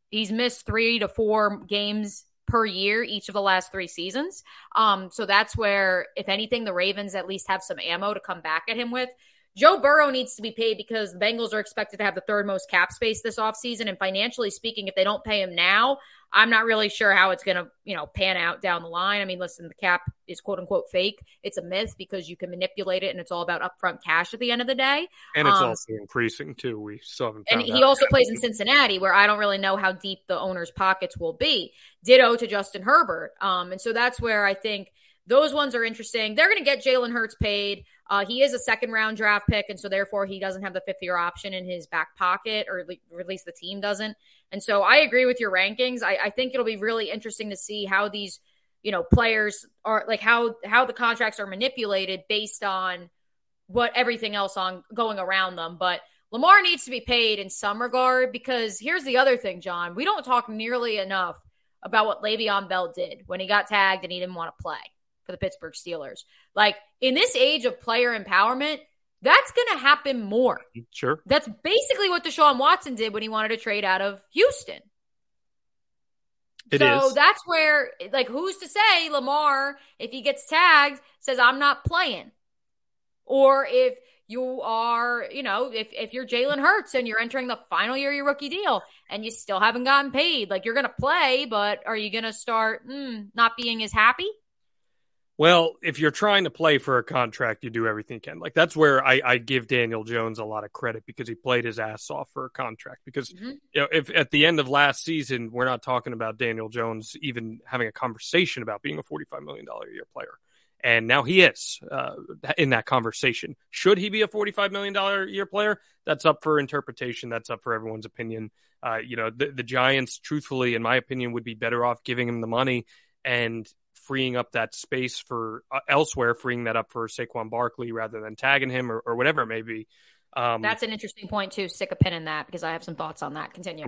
he's missed three to four games per year each of the last three seasons. Um, so that's where, if anything, the Ravens at least have some ammo to come back at him with. Joe Burrow needs to be paid because the Bengals are expected to have the third most cap space this offseason. And financially speaking, if they don't pay him now, I'm not really sure how it's going to, you know, pan out down the line. I mean, listen, the cap is quote unquote fake. It's a myth because you can manipulate it and it's all about upfront cash at the end of the day. And it's um, also increasing too. We still haven't And he also plays in Cincinnati, where I don't really know how deep the owner's pockets will be. Ditto to Justin Herbert. Um, and so that's where I think those ones are interesting. They're going to get Jalen Hurts paid. Uh, he is a second round draft pick, and so therefore he doesn't have the fifth year option in his back pocket, or at least the team doesn't. And so I agree with your rankings. I, I think it'll be really interesting to see how these, you know, players are like how how the contracts are manipulated based on what everything else on going around them. But Lamar needs to be paid in some regard because here's the other thing, Jon. We don't talk nearly enough about what Le'Veon Bell did when he got tagged and he didn't want to play for the Pittsburgh Steelers. Like in this age of player empowerment, that's going to happen more. Sure. That's basically what Deshaun Watson did when he wanted to trade out of Houston. It so is. that's where, like, who's to say Lamar, if he gets tagged, says, I'm not playing? Or if you are, you know, if, if you're Jalen Hurts and you're entering the final year of your rookie deal and you still haven't gotten paid, like, you're going to play, but are you going to start mm, not being as happy? Well, if you're trying to play for a contract, you do everything you can. Like that's where I, I give Daniel Jones a lot of credit because he played his ass off for a contract. Because Mhm. you know, if at the end of last season we're not talking about Daniel Jones even having a conversation about being a forty-five million dollar a year player, and now he is uh, in that conversation. Should he be a forty-five million dollar a year player? That's up for interpretation. That's up for everyone's opinion. Uh, you know, the, the Giants, truthfully, in my opinion, would be better off giving him the money and freeing up that space for uh, elsewhere, freeing that up for Saquon Barkley rather than tagging him or, or whatever it may be. Um, That's an interesting point, too. Stick a pin in that because I have some thoughts on that. Continue.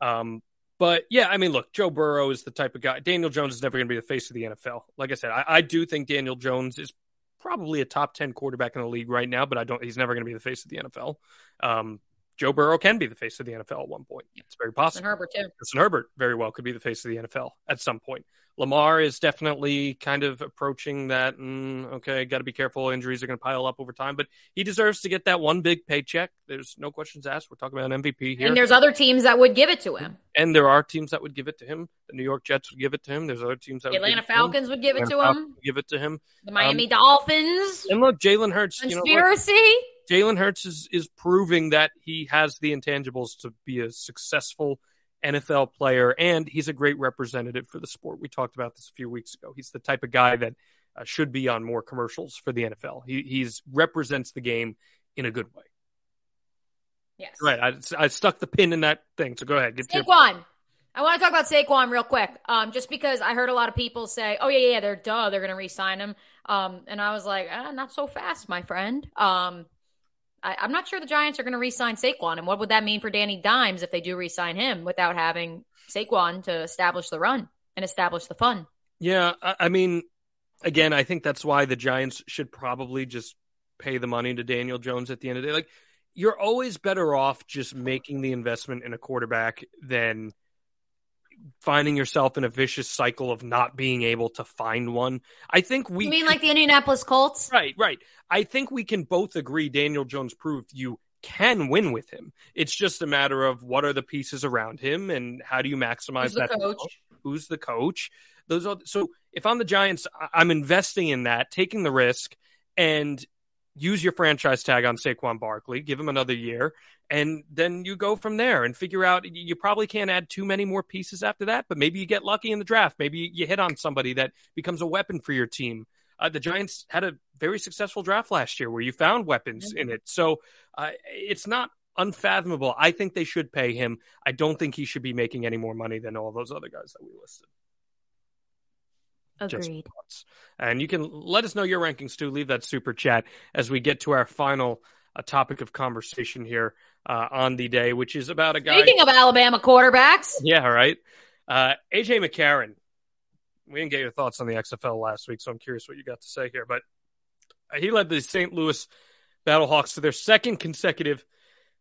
um, but yeah, I mean, look, Joe Burrow is the type of guy. Daniel Jones is never going to be the face of the NFL. Like I said, I, I do think Daniel Jones is probably a top ten quarterback in the league right now, but I don't. He's never going to be the face of the NFL. Um, Joe Burrow can be the face of the NFL at one point. It's very And possible. Herbert, too. Justin Herbert very well could be the face of the NFL at some point. Lamar is definitely kind of approaching that. Mm, okay, got to be careful. Injuries are going to pile up over time, but he deserves to get that one big paycheck. There's no questions asked. We're talking about an MVP here. And there's other teams that would give it to him. And there are teams that would give it to him. The New York Jets would give it to him. There's other teams that The Atlanta him. Falcons would give it Atlanta to him. would give it to him. The Miami Um, Dolphins. And look, Jalen Hurts. You know, look, Conspiracy. Jalen Hurts is is proving that he has the intangibles to be a successful NFL player, and he's a great representative for the sport. We talked about this a few weeks ago. He's the type of guy that uh, should be on more commercials for the NFL. He he's represents the game in a good way. yes. Right. I, I stuck the pin in that thing. So go ahead. Get to your- Saquon. I want to talk about Saquon real quick. Um, just because I heard a lot of people say, "Oh yeah, yeah, they're duh, they're going to re-sign him." Um, and I was like, ah, "Not so fast, my friend." Um, I, I'm not sure the Giants are going to re-sign Saquon, and what would that mean for Danny Dimes if they do re-sign him without having Saquon to establish the run and establish the fun? Yeah, I, I mean, again, I think that's why the Giants should probably just pay the money to Daniel Jones at the end of the day. Like, you're always better off just making the investment in a quarterback than finding yourself in a vicious cycle of not being able to find one. I think we You mean like the Indianapolis Colts? Right, right. I think we can both agree Daniel Jones proved you can win with him. It's just a matter of what are the pieces around him and how do you maximize Who's the that coach? Who's the coach? Those are so if I'm the Giants, I'm investing in that, taking the risk and use your franchise tag on Saquon Barkley, give him another year, and then you go from there and figure out you probably can't add too many more pieces after that, but maybe you get lucky in the draft. Maybe you hit on somebody that becomes a weapon for your team. Uh, the Giants had a very successful draft last year where you found weapons in it. So uh, it's not unfathomable. I think they should pay him. I don't think he should be making any more money than all those other guys that we listed. Agreed. thoughts. And you can let us know your rankings too. Leave that super chat as we get to our final uh, topic of conversation here uh, on the day, which is about a guy. Speaking of Alabama quarterbacks, Yeah, right. Uh, AJ McCarron. We didn't get your thoughts on the XFL last week, so I'm curious what you got to say here. But he led the St. Louis Battlehawks to their second consecutive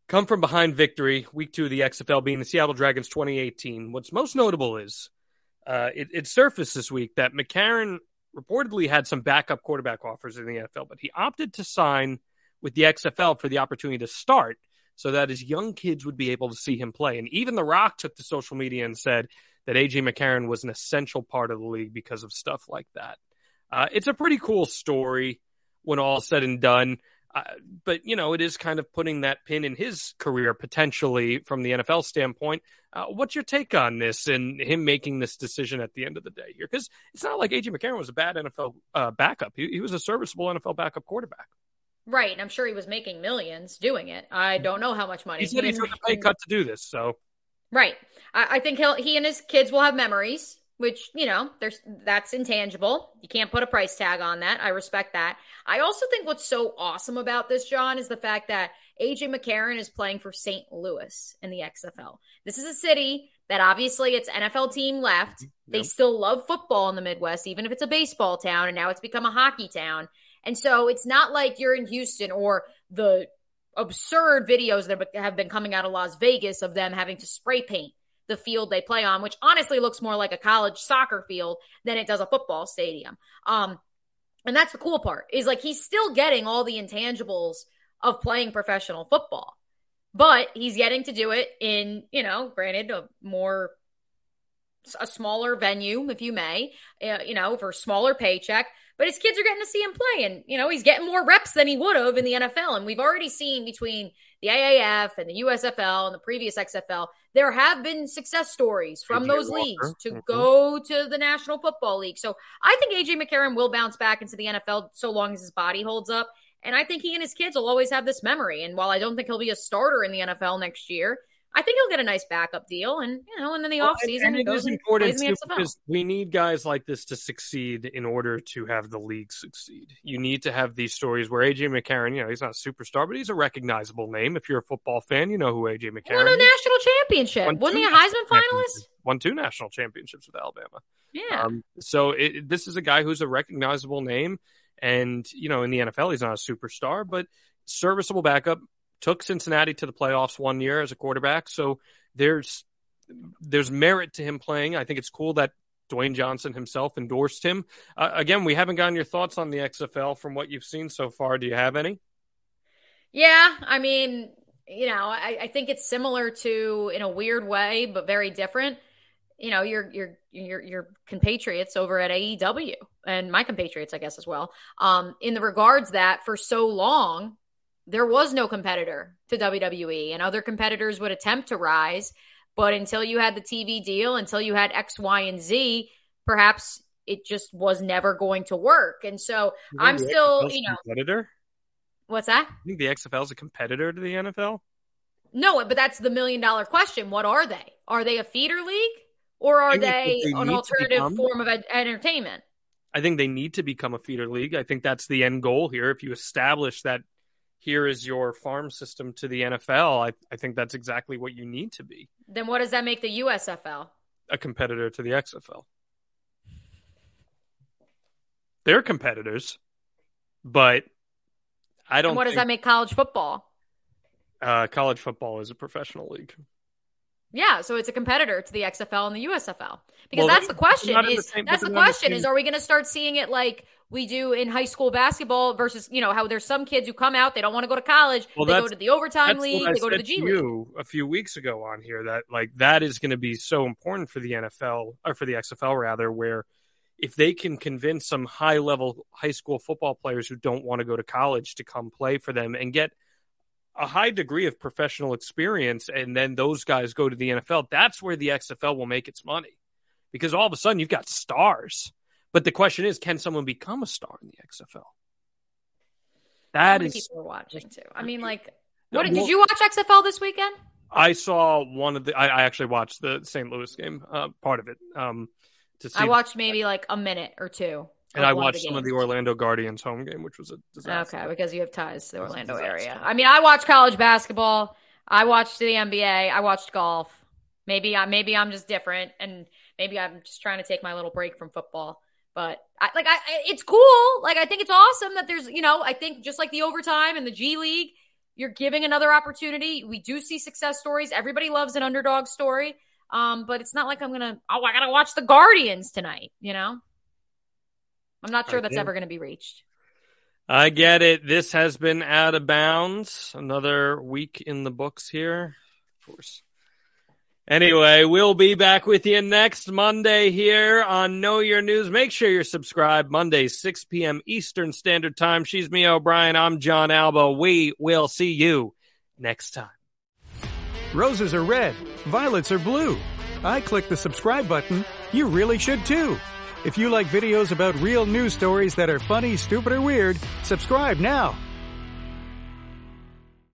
come from behind victory, week two of the XFL being the Seattle Dragons 2018. What's most notable is uh, it, it surfaced this week that McCarron reportedly had some backup quarterback offers in the NFL, but he opted to sign with the XFL for the opportunity to start so that his young kids would be able to see him play. And even The Rock took to social media and said that AJ McCarron was an essential part of the league because of stuff like that. Uh, it's a pretty cool story when all said and done. Uh, but, you know, it is kind of putting that pin in his career potentially from the NFL standpoint. Uh, what's your take on this and him making this decision at the end of the day here? Because it's not like AJ McCarron was a bad NFL uh, backup. He, he was a serviceable NFL backup quarterback. right? And I'm sure he was making millions doing it. I don't know how much money He said he took a pay cut to do this. So, Right. I, I think he'll he and his kids will have memories, which you know, there's that's intangible. You can't put a price tag on that. I respect that. I also think what's so awesome about this, Jon, is the fact that AJ McCarron is playing for St. Louis in the XFL. This is a city that obviously its NFL team left. Mm-hmm. They still love football in the Midwest, even if it's a baseball town, and now it's become a hockey town. And so it's not like you're in Houston or the absurd videos that have been coming out of Las Vegas of them having to spray paint the field they play on, which honestly looks more like a college soccer field than it does a football stadium. Um, and that's the cool part is like he's still getting all the intangibles of playing professional football, but he's getting to do it in, you know, granted, a more a smaller venue, if you may, uh, you know, for smaller paycheck. But his kids are getting to see him play, and you know he's getting more reps than he would have in the NFL. And we've already seen between the AAF and the USFL and the previous XFL, there have been success stories from AJ those Walker. leagues to Mhm. go to the National Football League. So I think AJ McCarron will bounce back into the NFL so long as his body holds up. And I think he and his kids will always have this memory. And while I don't think he'll be a starter in the NFL next year, I think he'll get a nice backup deal. And, you know, and then the Well, offseason, and he it is important too, because we need guys like this to succeed in order to have the league succeed. You need to have these stories where AJ McCarron, you know, he's not a superstar, but he's a recognizable name. If you're a football fan, you know who AJ McCarron Won a is. national championship. Won Wasn't he a Heisman finalist? Won two national championships with Alabama. Yeah. Um, so it, this is a guy who's a recognizable name, and you know, in the NFL, he's not a superstar, but serviceable backup. Took Cincinnati to the playoffs one year as a quarterback, so there's there's merit to him playing. I think it's cool that Dwayne Johnson himself endorsed him. Uh, again, we haven't gotten your thoughts on the XFL from what you've seen so far. Do you have any? Yeah, I mean, you know, I, I think it's similar to in a weird way, but very different. You know, your your your your compatriots over at AEW and my compatriots, I guess, as well. Um, in the regards that for so long there was no competitor to WWE, and other competitors would attempt to rise, but until you had the TV deal, until you had X, Y, and Z, perhaps it just was never going to work. And so You I'm still, XFL 's you know, competitor. what's that? You think the XFL is a competitor to the NFL? No, but that's the million dollar question. What are they? Are they a feeder league or are they, they an alternative become- form of ed- entertainment? I think they need to become a feeder league. I think that's the end goal here. If you establish that here is your farm system to the NFL, I, I think that's exactly what you need to be Then what does that make the USFL? a competitor to the XFL. They're competitors, but I don't And what does think that make college football? uh, college football is a professional league. Yeah, so it's a competitor to the XFL and the USFL. Because well, that's the question is the same, that's the question is are we going to start seeing it like we do in high school basketball versus, you know, how there's some kids who come out, they don't want to go to college, well, they go to the overtime league, they go to the G League. You a few weeks ago on here that like that is going to be so important for the NFL or for the XFL rather where if they can convince some high level high school football players who don't want to go to college to come play for them and get a high degree of professional experience and then those guys go to the NFL, that's where the XFL will make its money. Because all of a sudden you've got stars. But the question is, can someone become a star in the XFL? That is people are watching too. I mean, like, what well, did you watch XFL this weekend? I saw one of the. I, I actually watched the St. Louis game, uh, part of it. Um, to see I watched maybe like a minute or two. And I watched some of the Orlando Guardians home game, which was a disaster. Okay, because you have ties to the Orlando area. I mean, I watched college basketball. I watched the NBA. I watched golf. Maybe I maybe I'm just different, and maybe I'm just trying to take my little break from football. But I, like, I it's cool. Like, I think it's awesome that there's you know I think just like the overtime and the G League, you're giving another opportunity. We do see success stories. Everybody loves an underdog story. Um, but it's not like I'm gonna oh I gotta watch the Guardians tonight. You know. I'm not sure that's ever going to be reached. I get it. This has been out of bounds. Another week in the books here. Of course. Anyway, we'll be back with you next Monday here on Know Your News. Make sure you're subscribed Monday, 6 p.m. Eastern Standard Time. She's Mia O'Brien. I'm Jon Alba. We will see you next time. Roses are red, violets are blue. I click the subscribe button. You really should too. If you like videos about real news stories that are funny, stupid, or weird, subscribe now